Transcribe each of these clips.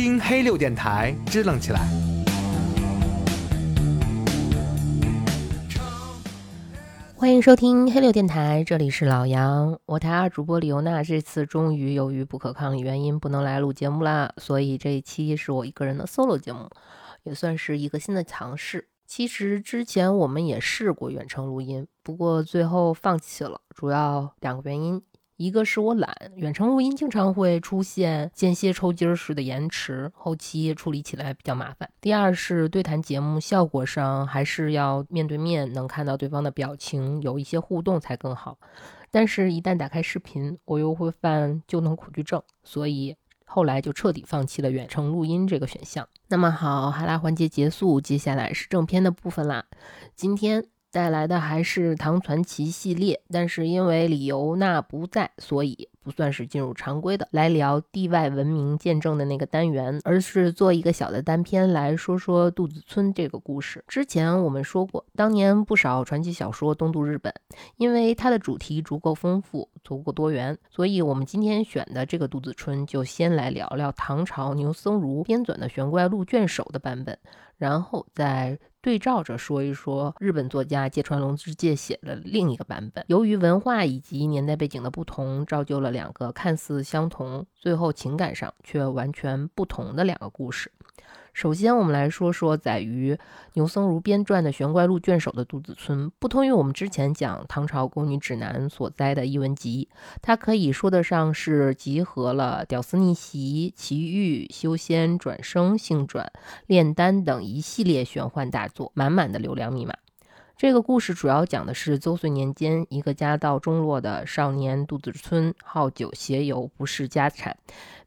听黑六电台，支棱起来。欢迎收听黑六电台，这里是老杨。我台二主播李尤娜这次终于由于不可抗力原因不能来录节目啦，所以这一期是我一个人的 solo 节目，也算是一个新的尝试。其实之前我们也试过远程录音，不过最后放弃了，主要两个原因。一个是我懒，远程录音经常会出现间歇抽筋式的延迟，后期处理起来比较麻烦。第二是对谈节目效果上还是要面对面，能看到对方的表情，有一些互动才更好。但是，一旦打开视频，我又会犯旧能恐惧症，所以后来就彻底放弃了远程录音这个选项。那么好，哈拉环节结束，接下来是正片的部分啦。今天。带来的还是唐传奇系列，但是因为李由那不在，所以不算是进入常规的来聊地外文明见证的那个单元，而是做一个小的单篇来说说杜子村这个故事。之前我们说过，当年不少传奇小说东渡日本，因为它的主题足够丰富、足够多元，所以我们今天选的这个杜子村就先来聊聊唐朝牛僧孺编纂的玄怪录卷首的版本，然后再。对照着说一说，日本作家芥川龙之介写的另一个版本。由于文化以及年代背景的不同，造就了两个看似相同，最后情感上却完全不同的两个故事。首先，我们来说说载于牛僧孺编撰的《玄怪录》卷首的杜子村，不同于我们之前讲唐朝宫女指南所在的译文集，它可以说得上是集合了屌丝逆袭、奇遇、修仙、转生、性转、炼丹等一系列玄幻大作，满满的流量密码。这个故事主要讲的是周岁年间，一个家道中落的少年杜子春好酒携游，不视家产，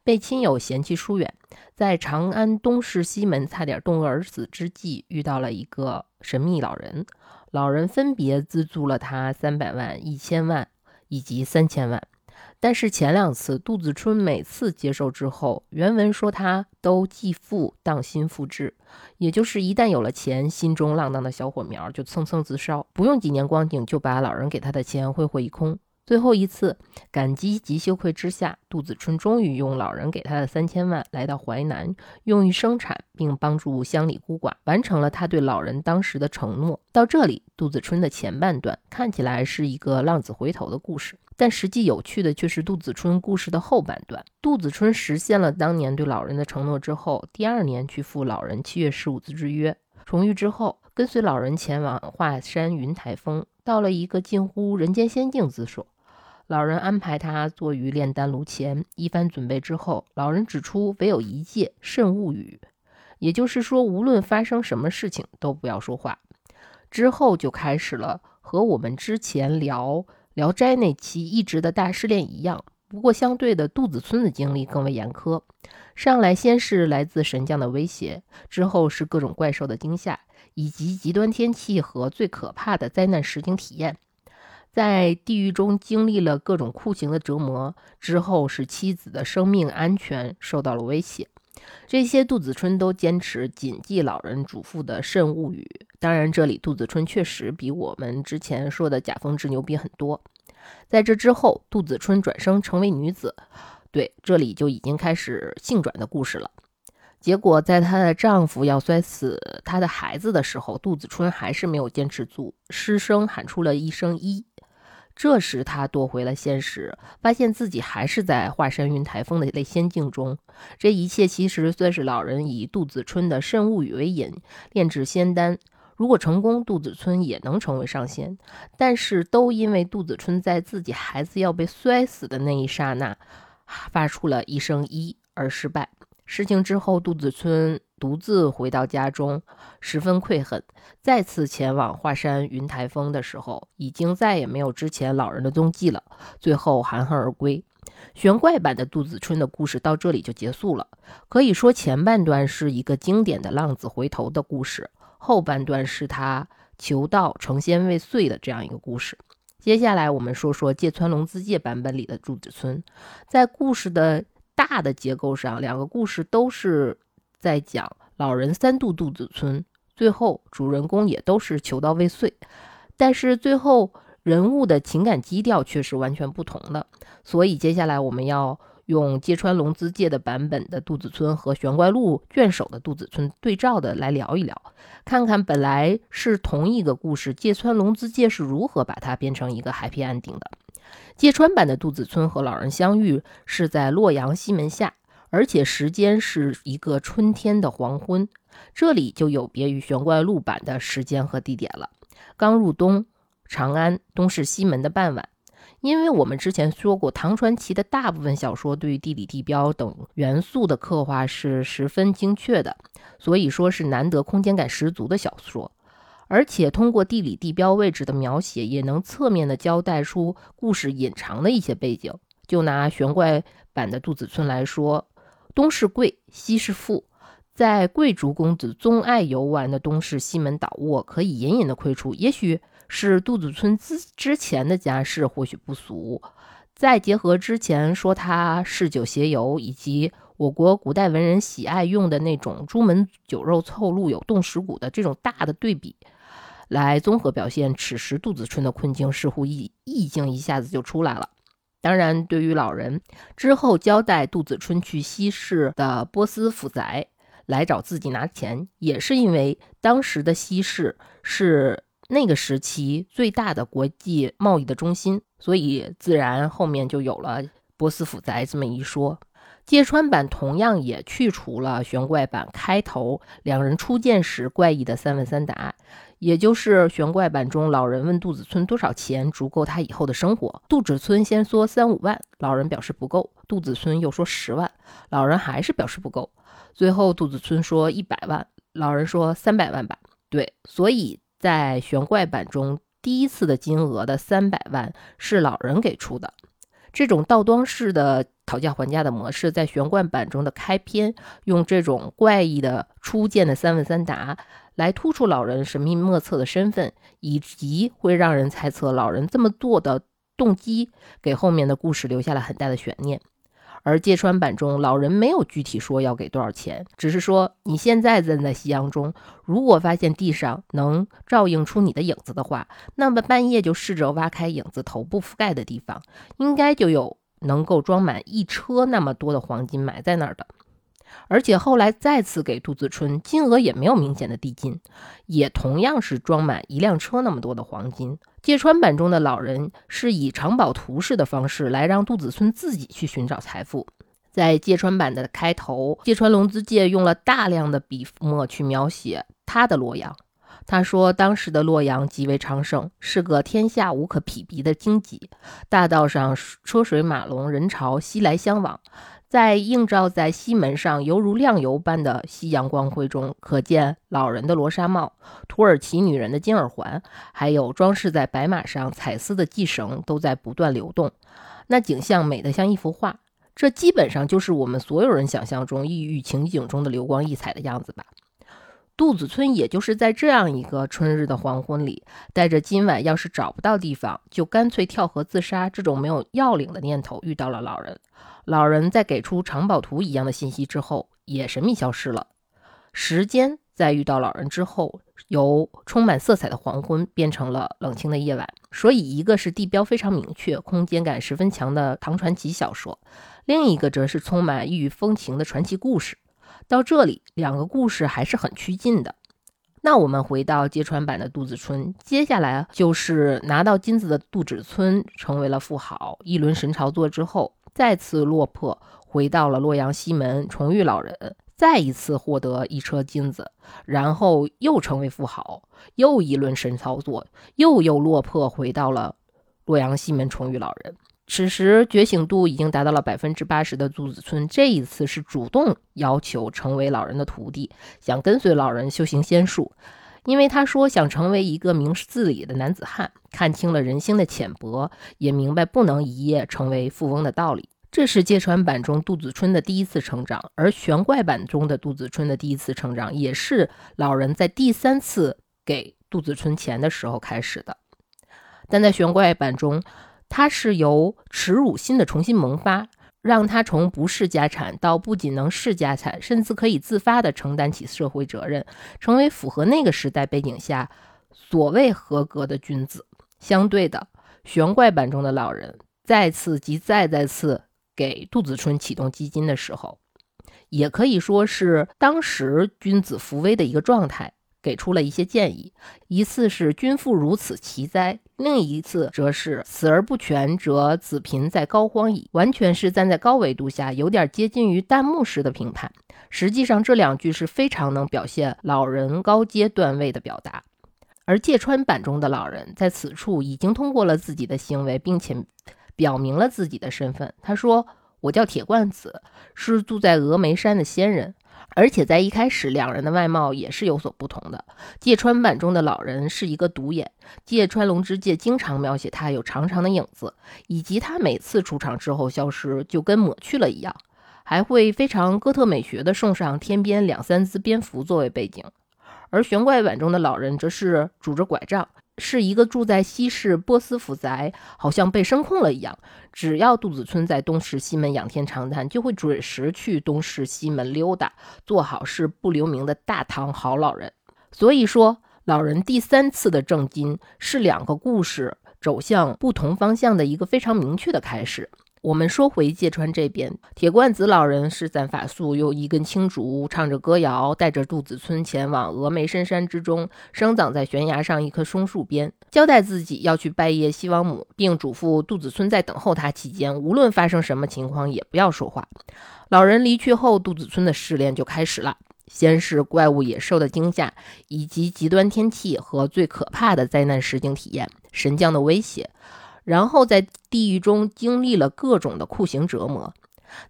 被亲友嫌弃疏远，在长安东市西门差点冻饿而死之际，遇到了一个神秘老人，老人分别资助了他三百万、一千万以及三千万。但是前两次杜子春每次接受之后，原文说他都既富当心复制，也就是一旦有了钱，心中浪荡的小火苗就蹭蹭自烧，不用几年光景就把老人给他的钱挥霍一空。最后一次，感激及羞愧之下，杜子春终于用老人给他的三千万来到淮南，用于生产，并帮助乡里孤寡，完成了他对老人当时的承诺。到这里，杜子春的前半段看起来是一个浪子回头的故事，但实际有趣的却是杜子春故事的后半段。杜子春实现了当年对老人的承诺之后，第二年去赴老人七月十五字之约，重遇之后，跟随老人前往华山云台峰，到了一个近乎人间仙境之所。老人安排他坐于炼丹炉前，一番准备之后，老人指出唯有一戒，慎勿语。也就是说，无论发生什么事情，都不要说话。之后就开始了和我们之前聊《聊斋》那期一直的大试炼一样，不过相对的，杜子村的经历更为严苛。上来先是来自神将的威胁，之后是各种怪兽的惊吓，以及极端天气和最可怕的灾难实景体验。在地狱中经历了各种酷刑的折磨之后，是妻子的生命安全受到了威胁。这些杜子春都坚持谨记老人嘱咐的慎勿语。当然，这里杜子春确实比我们之前说的贾凤志牛逼很多。在这之后，杜子春转生成为女子，对，这里就已经开始性转的故事了。结果，在她的丈夫要摔死她的孩子的时候，杜子春还是没有坚持住，失声喊出了一声“一”。这时，他夺回了现实，发现自己还是在华山云台峰的类仙境中。这一切其实算是老人以杜子春的慎物语为引，炼制仙丹。如果成功，杜子春也能成为上仙。但是，都因为杜子春在自己孩子要被摔死的那一刹那，发出了一声“一”而失败。事情之后，杜子春。独自回到家中，十分愧恨。再次前往华山云台峰的时候，已经再也没有之前老人的踪迹了。最后含恨而归。玄怪版的杜子春的故事到这里就结束了。可以说，前半段是一个经典的浪子回头的故事，后半段是他求道成仙未遂的这样一个故事。接下来，我们说说芥川龙之介版本里的杜子春。在故事的大的结构上，两个故事都是。在讲老人三度渡子村，最后主人公也都是求道未遂，但是最后人物的情感基调却是完全不同的。所以接下来我们要用芥川龙之介的版本的杜子村和玄怪录卷首的杜子村对照的来聊一聊，看看本来是同一个故事，芥川龙之介是如何把它变成一个 happy ending 的。芥川版的杜子村和老人相遇是在洛阳西门下，而且时间是一个春天的黄昏，这里就有别于玄怪录版的时间和地点了。刚入冬，长安东市西门的傍晚。因为我们之前说过，唐传奇的大部分小说对于地理地标等元素的刻画是十分精确的，所以说是难得空间感十足的小说。而且通过地理地标位置的描写，也能侧面的交代出故事隐藏的一些背景。就拿玄怪版的杜子村来说，东是贵，西是富，在贵族公子钟爱游玩的东市西门倒卧，可以隐隐的窥出，也许。是杜子村之之前的家世或许不俗，再结合之前说他嗜酒邪游，以及我国古代文人喜爱用的那种朱门酒肉臭路有冻蚀骨的这种大的对比，来综合表现此时杜子春的困境，似乎意意境一下子就出来了。当然，对于老人之后交代杜子春去西市的波斯府宅来找自己拿钱，也是因为当时的西市是。那个时期最大的国际贸易的中心，所以自然后面就有了波斯府宅这么一说。芥川版同样也去除了玄怪版开头两人初见时怪异的三问三答，也就是玄怪版中老人问杜子村多少钱足够他以后的生活，杜子村先说三五万，老人表示不够，杜子村又说十万，老人还是表示不够，最后杜子村说一百万，老人说三百万吧。对，所以。在玄怪版中，第一次的金额的三百万是老人给出的。这种倒装式的讨价还价的模式，在玄怪版中的开篇用这种怪异的初见的三问三答来突出老人神秘莫测的身份，以及会让人猜测老人这么做的动机，给后面的故事留下了很大的悬念。而芥川版中，老人没有具体说要给多少钱，只是说你现在站在夕阳中，如果发现地上能照映出你的影子的话，那么半夜就试着挖开影子头部覆盖的地方，应该就有能够装满一车那么多的黄金埋在那儿的。而且后来再次给杜子春，金额也没有明显的递进，也同样是装满一辆车那么多的黄金。芥川版中的老人是以藏宝图式的方式来让杜子春自己去寻找财富。在芥川版的开头，芥川龙之介用了大量的笔墨去描写他的洛阳。他说，当时的洛阳极为昌盛，是个天下无可匹敌的经济，大道上车水马龙，人潮熙来相往。在映照在西门上，犹如亮油般的夕阳光辉中，可见老人的罗纱帽、土耳其女人的金耳环，还有装饰在白马上彩丝的系绳，都在不断流动。那景象美得像一幅画，这基本上就是我们所有人想象中异域情景中的流光溢彩的样子吧。杜子村也就是在这样一个春日的黄昏里，带着今晚要是找不到地方，就干脆跳河自杀这种没有要领的念头，遇到了老人。老人在给出藏宝图一样的信息之后，也神秘消失了。时间在遇到老人之后，由充满色彩的黄昏变成了冷清的夜晚。所以，一个是地标非常明确、空间感十分强的唐传奇小说，另一个则是充满异域风情的传奇故事。到这里，两个故事还是很趋近的。那我们回到揭穿版的杜子春，接下来就是拿到金子的杜子春成为了富豪，一轮神操作之后。再次落魄，回到了洛阳西门，重遇老人，再一次获得一车金子，然后又成为富豪，又一轮神操作，又又落魄，回到了洛阳西门，重遇老人。此时觉醒度已经达到了百分之八十的杜子村，这一次是主动要求成为老人的徒弟，想跟随老人修行仙术。因为他说想成为一个明事理的男子汉，看清了人心的浅薄，也明白不能一夜成为富翁的道理。这是芥川版中杜子春的第一次成长，而玄怪版中的杜子春的第一次成长，也是老人在第三次给杜子春钱的时候开始的。但在玄怪版中，他是由耻辱心的重新萌发。让他从不是家产到不仅能是家产，甚至可以自发地承担起社会责任，成为符合那个时代背景下所谓合格的君子。相对的，玄怪版中的老人再次及再再次给杜子春启动基金的时候，也可以说是当时君子扶危的一个状态，给出了一些建议。一次是君父如此其哉，另一次则是死而不全则子贫在膏肓矣，完全是站在高维度下，有点接近于弹幕式的评判。实际上，这两句是非常能表现老人高阶段位的表达。而芥川版中的老人在此处已经通过了自己的行为，并且表明了自己的身份。他说：“我叫铁罐子，是住在峨眉山的仙人。”而且在一开始，两人的外貌也是有所不同的。芥川版中的老人是一个独眼，芥川龙之介经常描写他有长长的影子，以及他每次出场之后消失，就跟抹去了一样，还会非常哥特美学的送上天边两三只蝙蝠作为背景。而玄怪版中的老人则是拄着拐杖，是一个住在西市波斯府宅，好像被声控了一样。只要杜子春在东市西门仰天长叹，就会准时去东市西门溜达，做好事不留名的大唐好老人。所以说，老人第三次的正金是两个故事走向不同方向的一个非常明确的开始。我们说回芥川这边，铁罐子老人施展法术，用一根青竹，唱着歌谣，带着杜子村前往峨眉深山之中，生长在悬崖上一棵松树边，交代自己要去拜谒西王母，并嘱咐杜子村在等候他期间，无论发生什么情况，也不要说话。老人离去后，杜子村的试炼就开始了，先是怪物野兽的惊吓，以及极端天气和最可怕的灾难实景体验——神将的威胁。然后在地狱中经历了各种的酷刑折磨，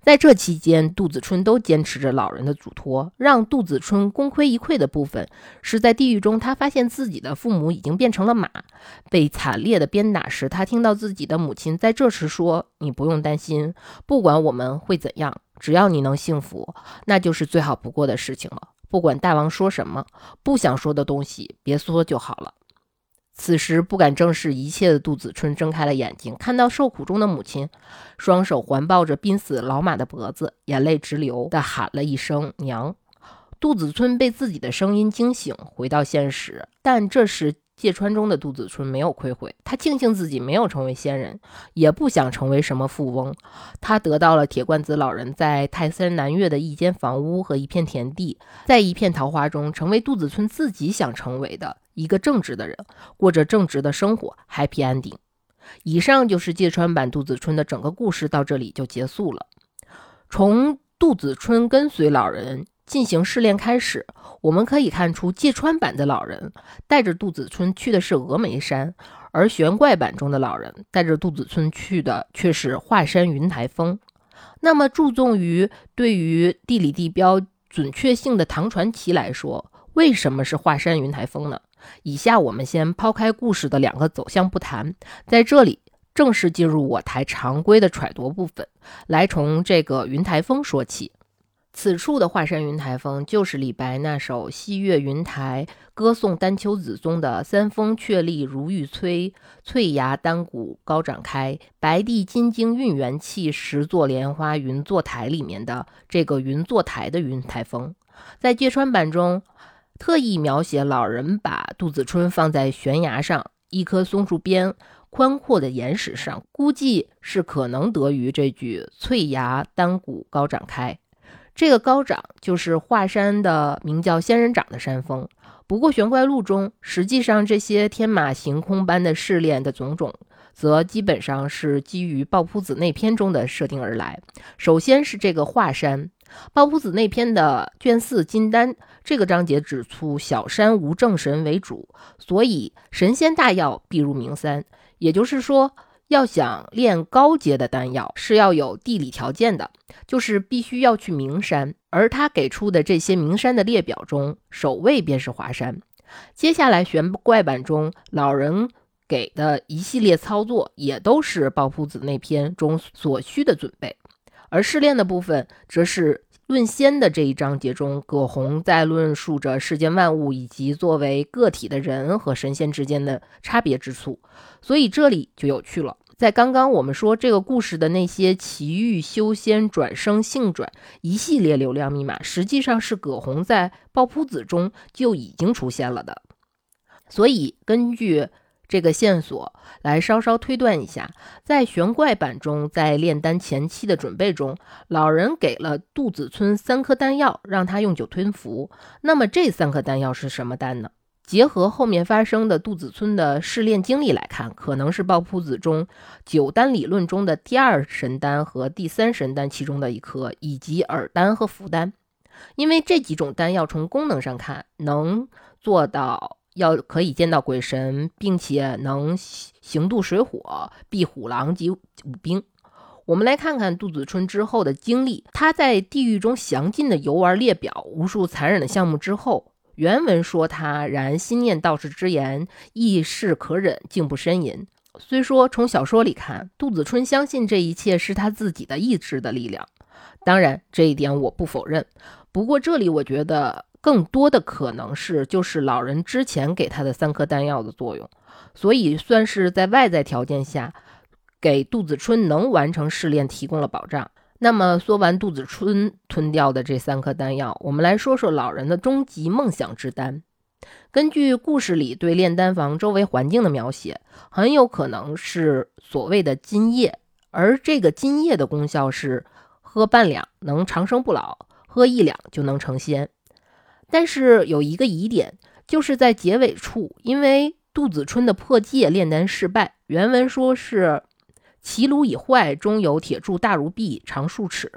在这期间，杜子春都坚持着老人的嘱托。让杜子春功亏一篑的部分，是在地狱中，他发现自己的父母已经变成了马，被惨烈的鞭打时，他听到自己的母亲在这时说：“你不用担心，不管我们会怎样，只要你能幸福，那就是最好不过的事情了。不管大王说什么，不想说的东西，别说就好了。”此时不敢正视一切的杜子春睁开了眼睛，看到受苦中的母亲，双手环抱着濒死老马的脖子，眼泪直流的喊了一声“娘”。杜子春被自己的声音惊醒，回到现实，但这时。芥川中的杜子春没有愧悔，他庆幸自己没有成为仙人，也不想成为什么富翁。他得到了铁罐子老人在泰山南岳的一间房屋和一片田地，在一片桃花中，成为杜子春自己想成为的一个正直的人，过着正直的生活，Happy Ending。以上就是芥川版杜子春的整个故事，到这里就结束了。从杜子春跟随老人。进行试炼开始，我们可以看出芥川版的老人带着杜子春去的是峨眉山，而玄怪版中的老人带着杜子春去的却是华山云台峰。那么，注重于对于地理地标准确性的唐传奇来说，为什么是华山云台峰呢？以下我们先抛开故事的两个走向不谈，在这里正式进入我台常规的揣度部分，来从这个云台峰说起。此处的华山云台峰，就是李白那首《西岳云台歌颂丹丘子》中的“三峰确立如玉摧，翠崖丹谷高展开，白帝金睛运元气，十座莲花云座台”里面的这个云座台的云台峰。在芥川版中，特意描写老人把杜子春放在悬崖上一棵松树边宽阔的岩石上，估计是可能得于这句“翠崖丹谷高展开”。这个高掌就是华山的名叫仙人掌的山峰。不过玄怪录中，实际上这些天马行空般的试炼的种种，则基本上是基于抱朴子那篇中的设定而来。首先是这个华山，抱朴子那篇的卷四金丹这个章节指出，小山无正神为主，所以神仙大药必入名山。也就是说。要想炼高阶的丹药，是要有地理条件的，就是必须要去名山。而他给出的这些名山的列表中，首位便是华山。接下来玄怪版中老人给的一系列操作，也都是抱朴子那篇中所需的准备。而试炼的部分，则是论仙的这一章节中，葛洪在论述着世间万物以及作为个体的人和神仙之间的差别之处。所以这里就有趣了。在刚刚我们说这个故事的那些奇遇、修仙、转生、性转一系列流量密码，实际上是葛洪在《抱朴子》中就已经出现了的。所以根据这个线索来稍稍推断一下，在玄怪版中，在炼丹前期的准备中，老人给了杜子村三颗丹药，让他用酒吞服。那么这三颗丹药是什么丹呢？结合后面发生的杜子村的试炼经历来看，可能是抱朴子中九丹理论中的第二神丹和第三神丹其中的一颗，以及耳丹和福丹。因为这几种丹药从功能上看，能做到要可以见到鬼神，并且能行渡水火、避虎狼及武兵。我们来看看杜子春之后的经历，他在地狱中详尽的游玩列表无数残忍的项目之后。原文说他然心念道士之言，亦是可忍，竟不呻吟。虽说从小说里看，杜子春相信这一切是他自己的意志的力量，当然这一点我不否认。不过这里我觉得更多的可能是就是老人之前给他的三颗丹药的作用，所以算是在外在条件下给杜子春能完成试炼提供了保障。那么说完杜子春吞掉的这三颗丹药，我们来说说老人的终极梦想之丹。根据故事里对炼丹房周围环境的描写，很有可能是所谓的金液，而这个金液的功效是喝半两能长生不老，喝一两就能成仙。但是有一个疑点，就是在结尾处，因为杜子春的破戒炼丹失败，原文说是。其炉已坏，中有铁柱大如臂，长数尺，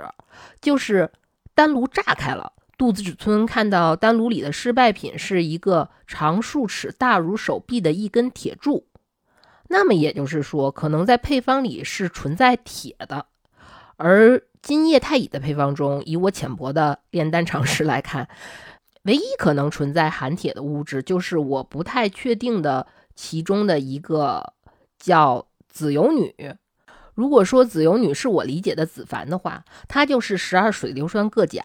就是丹炉炸开了。杜子春看到丹炉里的失败品是一个长数尺、大如手臂的一根铁柱，那么也就是说，可能在配方里是存在铁的。而金液太乙的配方中，以我浅薄的炼丹常识来看，唯一可能存在含铁的物质，就是我不太确定的其中的一个叫子油女。如果说子油女是我理解的子凡的话，它就是十二水硫酸铬钾，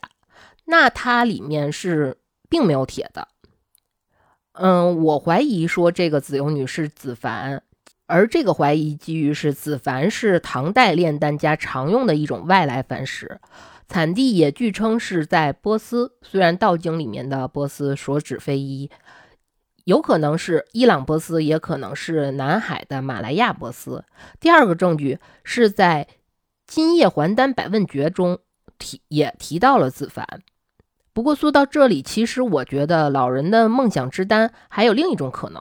那它里面是并没有铁的。嗯，我怀疑说这个子油女是子凡，而这个怀疑基于是子凡是唐代炼丹家常用的一种外来矾石，产地也据称是在波斯，虽然道经里面的波斯所指非一。有可能是伊朗波斯，也可能是南海的马来亚波斯。第二个证据是在《金叶还丹百问诀》中提也提到了子凡。不过说到这里，其实我觉得老人的梦想之丹还有另一种可能。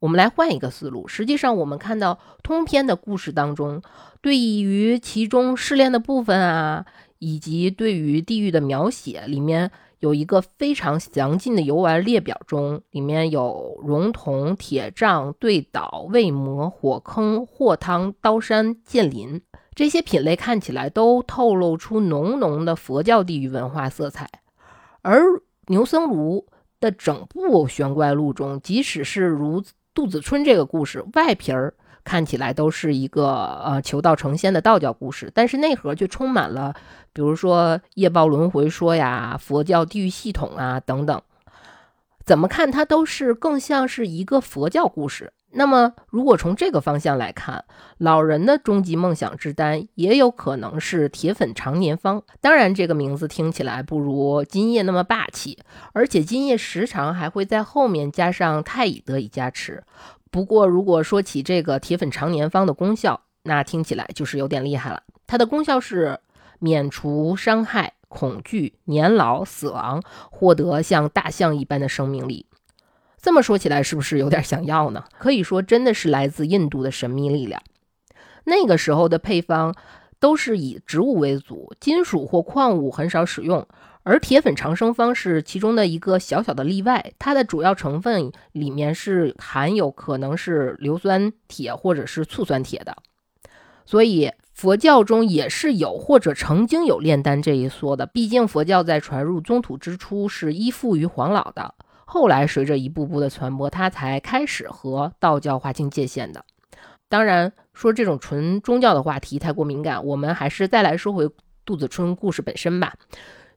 我们来换一个思路。实际上，我们看到通篇的故事当中，对于其中试炼的部分啊，以及对于地狱的描写里面。有一个非常详尽的游玩列表中，里面有熔铜、铁杖、对倒、魏磨、火坑、货汤、刀山、剑林这些品类，看起来都透露出浓浓的佛教地域文化色彩。而牛僧孺的整部玄怪录中，即使是如杜子春这个故事，外皮儿。看起来都是一个呃求道成仙的道教故事，但是内核却充满了，比如说业报轮回说呀、佛教地狱系统啊等等。怎么看它都是更像是一个佛教故事。那么，如果从这个方向来看，老人的终极梦想之丹也有可能是铁粉常年方。当然，这个名字听起来不如金叶那么霸气，而且金叶时常还会在后面加上太乙得以加持。不过，如果说起这个铁粉常年方的功效，那听起来就是有点厉害了。它的功效是免除伤害、恐惧、年老、死亡，获得像大象一般的生命力。这么说起来，是不是有点想要呢？可以说，真的是来自印度的神秘力量。那个时候的配方都是以植物为主，金属或矿物很少使用。而铁粉长生方是其中的一个小小的例外，它的主要成分里面是含有可能是硫酸铁或者是醋酸铁的，所以佛教中也是有或者曾经有炼丹这一说的。毕竟佛教在传入中土之初是依附于黄老的，后来随着一步步的传播，它才开始和道教划清界限的。当然，说这种纯宗教的话题太过敏感，我们还是再来说回杜子春故事本身吧。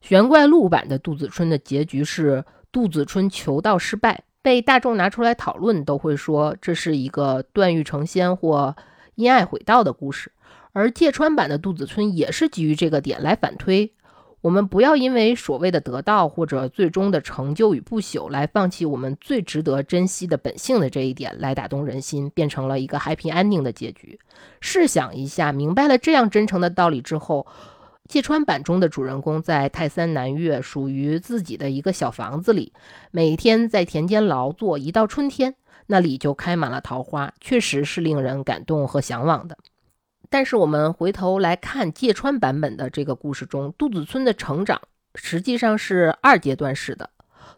玄怪录版的杜子春的结局是杜子春求道失败，被大众拿出来讨论，都会说这是一个断欲成仙或因爱毁道的故事。而芥川版的杜子春也是基于这个点来反推，我们不要因为所谓的得到或者最终的成就与不朽，来放弃我们最值得珍惜的本性的这一点，来打动人心，变成了一个 happy ending 的结局。试想一下，明白了这样真诚的道理之后，芥川版中的主人公在泰山南岳，属于自己的一个小房子里，每天在田间劳作，一到春天，那里就开满了桃花，确实是令人感动和向往的。但是我们回头来看芥川版本的这个故事中，杜子村的成长实际上是二阶段式的。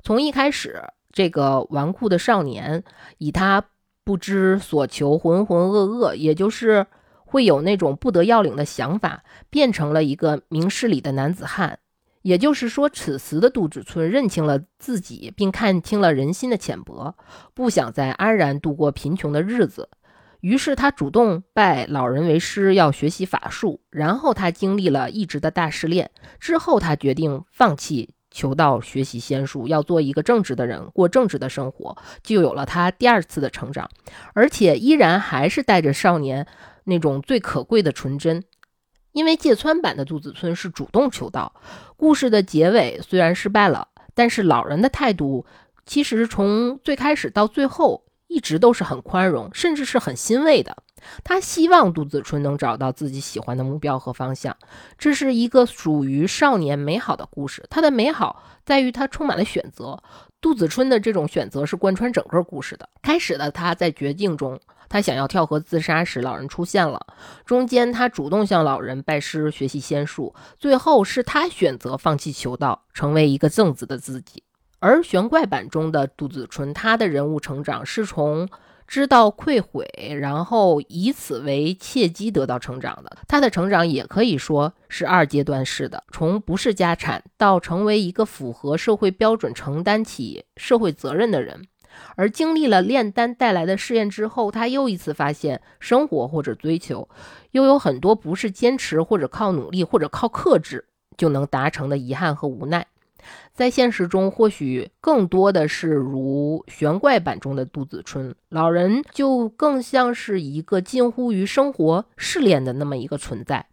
从一开始，这个纨绔的少年，以他不知所求、浑浑噩噩，也就是会有那种不得要领的想法，变成了一个明事理的男子汉。也就是说，此时的杜子村认清了自己，并看清了人心的浅薄，不想再安然度过贫穷的日子。于是他主动拜老人为师，要学习法术。然后他经历了一直的大试炼之后，他决定放弃求道，学习仙术，要做一个正直的人，过正直的生活，就有了他第二次的成长，而且依然还是带着少年那种最可贵的纯真。因为芥川版的杜子村是主动求道，故事的结尾虽然失败了，但是老人的态度其实从最开始到最后。一直都是很宽容，甚至是很欣慰的。他希望杜子春能找到自己喜欢的目标和方向。这是一个属于少年美好的故事。它的美好在于它充满了选择。杜子春的这种选择是贯穿整个故事的。开始的他在绝境中，他想要跳河自杀时，老人出现了。中间他主动向老人拜师学习仙术。最后是他选择放弃求道，成为一个正直的自己。而玄怪版中的杜子春，他的人物成长是从知道愧悔，然后以此为契机得到成长的。他的成长也可以说是二阶段式的，从不是家产到成为一个符合社会标准、承担起社会责任的人。而经历了炼丹带来的试验之后，他又一次发现，生活或者追求，又有很多不是坚持或者靠努力或者靠克制就能达成的遗憾和无奈。在现实中，或许更多的是如玄怪版中的杜子春老人，就更像是一个近乎于生活试炼的那么一个存在。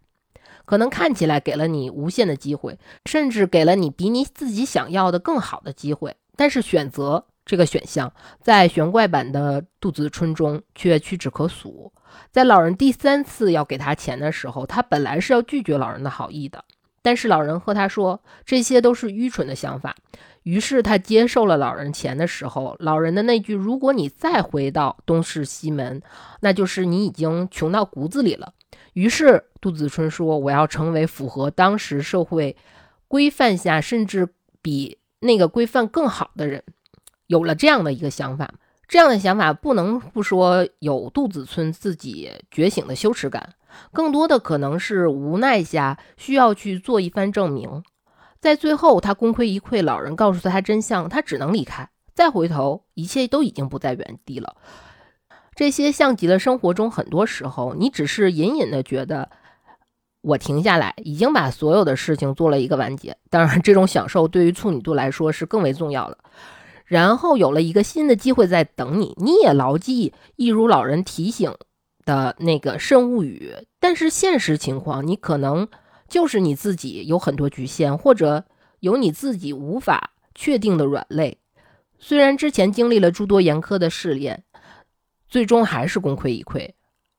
可能看起来给了你无限的机会，甚至给了你比你自己想要的更好的机会，但是选择这个选项，在玄怪版的杜子春中却屈指可数。在老人第三次要给他钱的时候，他本来是要拒绝老人的好意的。但是老人和他说，这些都是愚蠢的想法。于是他接受了老人钱的时候，老人的那句“如果你再回到东市西门，那就是你已经穷到骨子里了。”于是杜子春说：“我要成为符合当时社会规范下，甚至比那个规范更好的人。”有了这样的一个想法，这样的想法不能不说有杜子春自己觉醒的羞耻感。更多的可能是无奈下需要去做一番证明，在最后他功亏一篑，老人告诉他真相，他只能离开。再回头，一切都已经不在原地了。这些像极了生活中很多时候，你只是隐隐的觉得，我停下来，已经把所有的事情做了一个完结。当然，这种享受对于处女座来说是更为重要的。然后有了一个新的机会在等你，你也牢记，一如老人提醒。的那个慎勿语，但是现实情况，你可能就是你自己有很多局限，或者有你自己无法确定的软肋。虽然之前经历了诸多严苛的试炼，最终还是功亏一篑，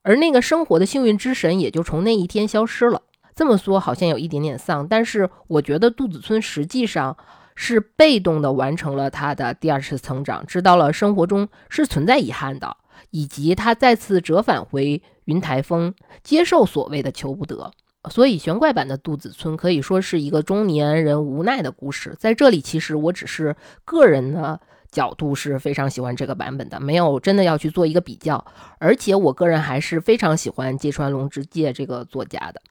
而那个生活的幸运之神也就从那一天消失了。这么说好像有一点点丧，但是我觉得杜子村实际上是被动的完成了他的第二次成长，知道了生活中是存在遗憾的。以及他再次折返回云台峰，接受所谓的求不得。所以玄怪版的杜子村可以说是一个中年人无奈的故事。在这里，其实我只是个人的角度是非常喜欢这个版本的，没有真的要去做一个比较。而且我个人还是非常喜欢芥川龙之介这个作家的。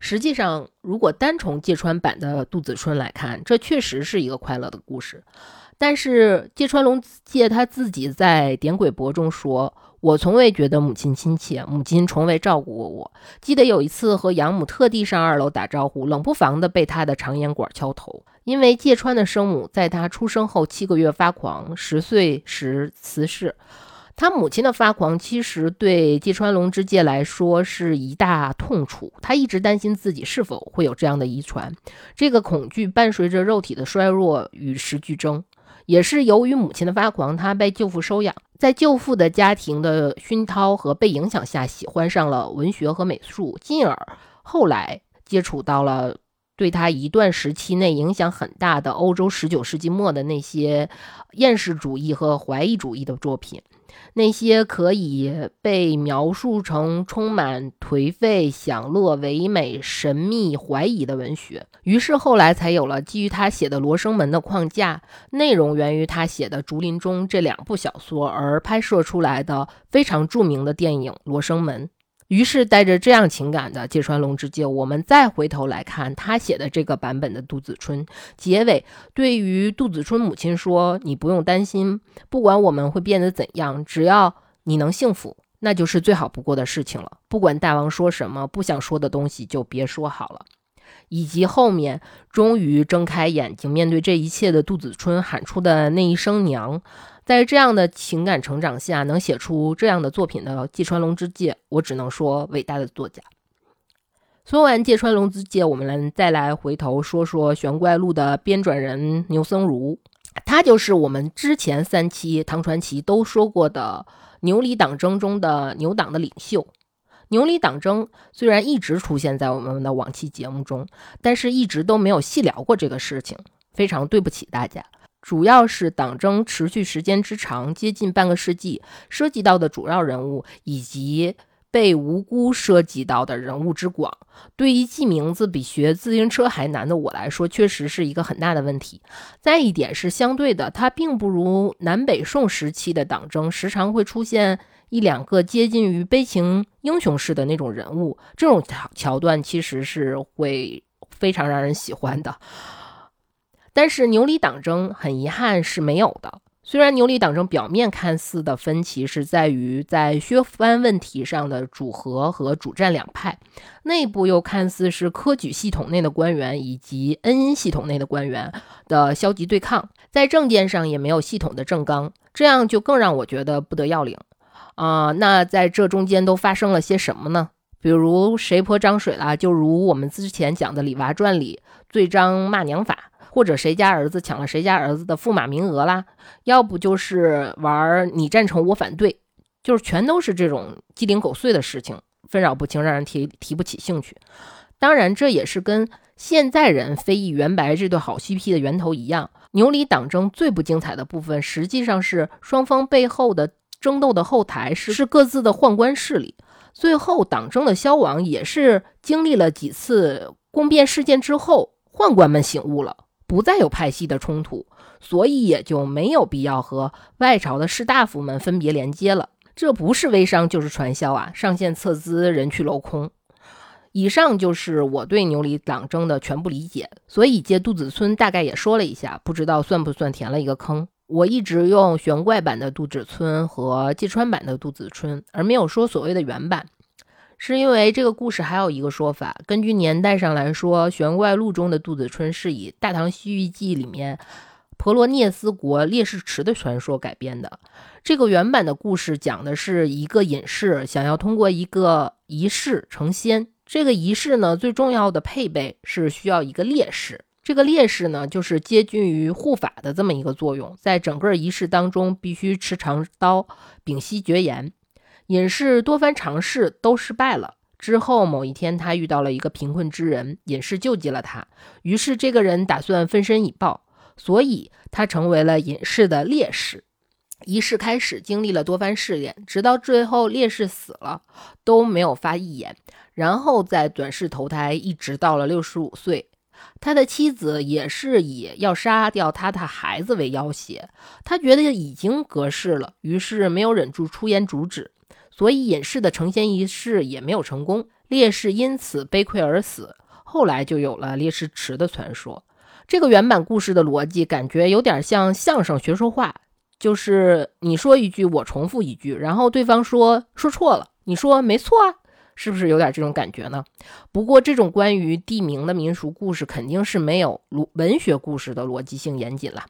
实际上，如果单从芥川版的杜子春来看，这确实是一个快乐的故事。但是芥川龙介他自己在《点鬼博》中说。我从未觉得母亲亲切，母亲从未照顾过我。记得有一次和养母特地上二楼打招呼，冷不防的被他的长烟管敲头。因为芥川的生母在他出生后七个月发狂，十岁时辞世。他母亲的发狂，其实对芥川龙之介来说是一大痛楚。他一直担心自己是否会有这样的遗传，这个恐惧伴随着肉体的衰弱与时俱增。也是由于母亲的发狂，他被舅父收养，在舅父的家庭的熏陶和被影响下，喜欢上了文学和美术，进而后来接触到了。对他一段时期内影响很大的欧洲十九世纪末的那些厌世主义和怀疑主义的作品，那些可以被描述成充满颓废、享乐、唯美、神秘、怀疑的文学。于是后来才有了基于他写的《罗生门》的框架，内容源于他写的《竹林中》这两部小说而拍摄出来的非常著名的电影《罗生门》。于是，带着这样情感的芥川龙之介，我们再回头来看他写的这个版本的杜子春结尾，对于杜子春母亲说：“你不用担心，不管我们会变得怎样，只要你能幸福，那就是最好不过的事情了。不管大王说什么，不想说的东西就别说好了。”以及后面终于睁开眼睛面对这一切的杜子春喊出的那一声“娘”。在这样的情感成长下，能写出这样的作品的芥川龙之介，我只能说伟大的作家。说完芥川龙之介，我们来再来回头说说《玄怪录》的编纂人牛僧孺，他就是我们之前三期唐传奇都说过的牛李党争中的牛党的领袖。牛李党争虽然一直出现在我们的往期节目中，但是一直都没有细聊过这个事情，非常对不起大家。主要是党争持续时间之长，接近半个世纪，涉及到的主要人物以及被无辜涉及到的人物之广，对于记名字比学自行车还难的我来说，确实是一个很大的问题。再一点是相对的，它并不如南北宋时期的党争，时常会出现一两个接近于悲情英雄式的那种人物，这种桥桥段其实是会非常让人喜欢的。但是牛李党争很遗憾是没有的。虽然牛李党争表面看似的分歧是在于在削藩问题上的主和和主战两派，内部又看似是科举系统内的官员以及恩荫系统内的官员的消极对抗，在政见上也没有系统的正纲，这样就更让我觉得不得要领啊。那在这中间都发生了些什么呢？比如谁泼脏水了？就如我们之前讲的《李娃传》里罪章骂娘法。或者谁家儿子抢了谁家儿子的驸马名额啦？要不就是玩你赞成我反对，就是全都是这种鸡零狗碎的事情，纷扰不清，让人提提不起兴趣。当然，这也是跟现在人非议袁白这对好 CP 的源头一样。牛李党争最不精彩的部分，实际上是双方背后的争斗的后台是是各自的宦官势力。最后党争的消亡，也是经历了几次宫变事件之后，宦官们醒悟了。不再有派系的冲突，所以也就没有必要和外朝的士大夫们分别连接了。这不是微商就是传销啊！上线撤资，人去楼空。以上就是我对牛李党争的全部理解。所以借杜子村大概也说了一下，不知道算不算填了一个坑。我一直用玄怪版的杜子村和芥川版的杜子村，而没有说所谓的原版。是因为这个故事还有一个说法，根据年代上来说，《玄怪录》中的杜子春是以《大唐西域记》里面婆罗涅斯国烈士池的传说改编的。这个原版的故事讲的是一个隐士想要通过一个仪式成仙，这个仪式呢最重要的配备是需要一个烈士，这个烈士呢就是接近于护法的这么一个作用，在整个仪式当中必须持长刀，屏息绝言。隐士多番尝试都失败了。之后某一天，他遇到了一个贫困之人，隐士救济了他。于是这个人打算分身以报，所以他成为了隐士的烈士。仪式开始，经历了多番试炼，直到最后烈士死了都没有发一言。然后在短世投胎，一直到了六十五岁。他的妻子也是以要杀掉他的孩子为要挟，他觉得已经隔世了，于是没有忍住出言阻止。所以隐士的成仙仪式也没有成功，烈士因此悲愧而死。后来就有了烈士池的传说。这个原版故事的逻辑感觉有点像相声学说话，就是你说一句，我重复一句，然后对方说说错了，你说没错啊，是不是有点这种感觉呢？不过这种关于地名的民俗故事肯定是没有文学故事的逻辑性严谨了。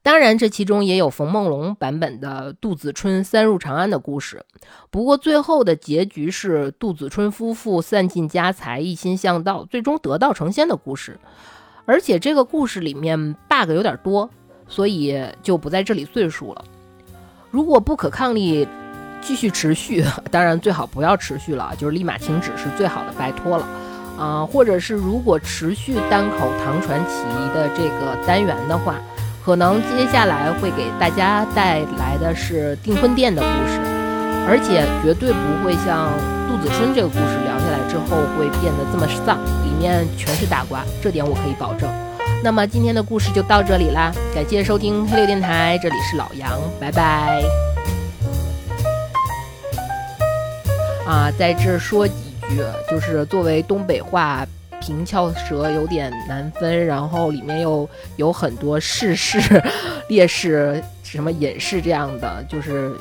当然，这其中也有冯梦龙版本的杜子春三入长安的故事。不过，最后的结局是杜子春夫妇散尽家财，一心向道，最终得道成仙的故事。而且，这个故事里面 bug 有点多，所以就不在这里赘述了。如果不可抗力继续持续，当然最好不要持续了，就是立马停止是最好的，拜托了啊！或者是如果持续单口唐传奇的这个单元的话。可能接下来会给大家带来的是订婚店的故事，而且绝对不会像杜子春这个故事聊下来之后会变得这么丧，里面全是大瓜，这点我可以保证。那么今天的故事就到这里啦，感谢收听黑六电台，这里是老杨，拜拜。啊，在这说几句，就是作为东北话。平翘舌有点难分，然后里面又有很多世事 烈士、什么隐士这样的，就是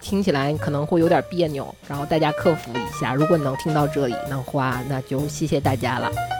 听起来可能会有点别扭，然后大家克服一下。如果你能听到这里的话，那就谢谢大家了。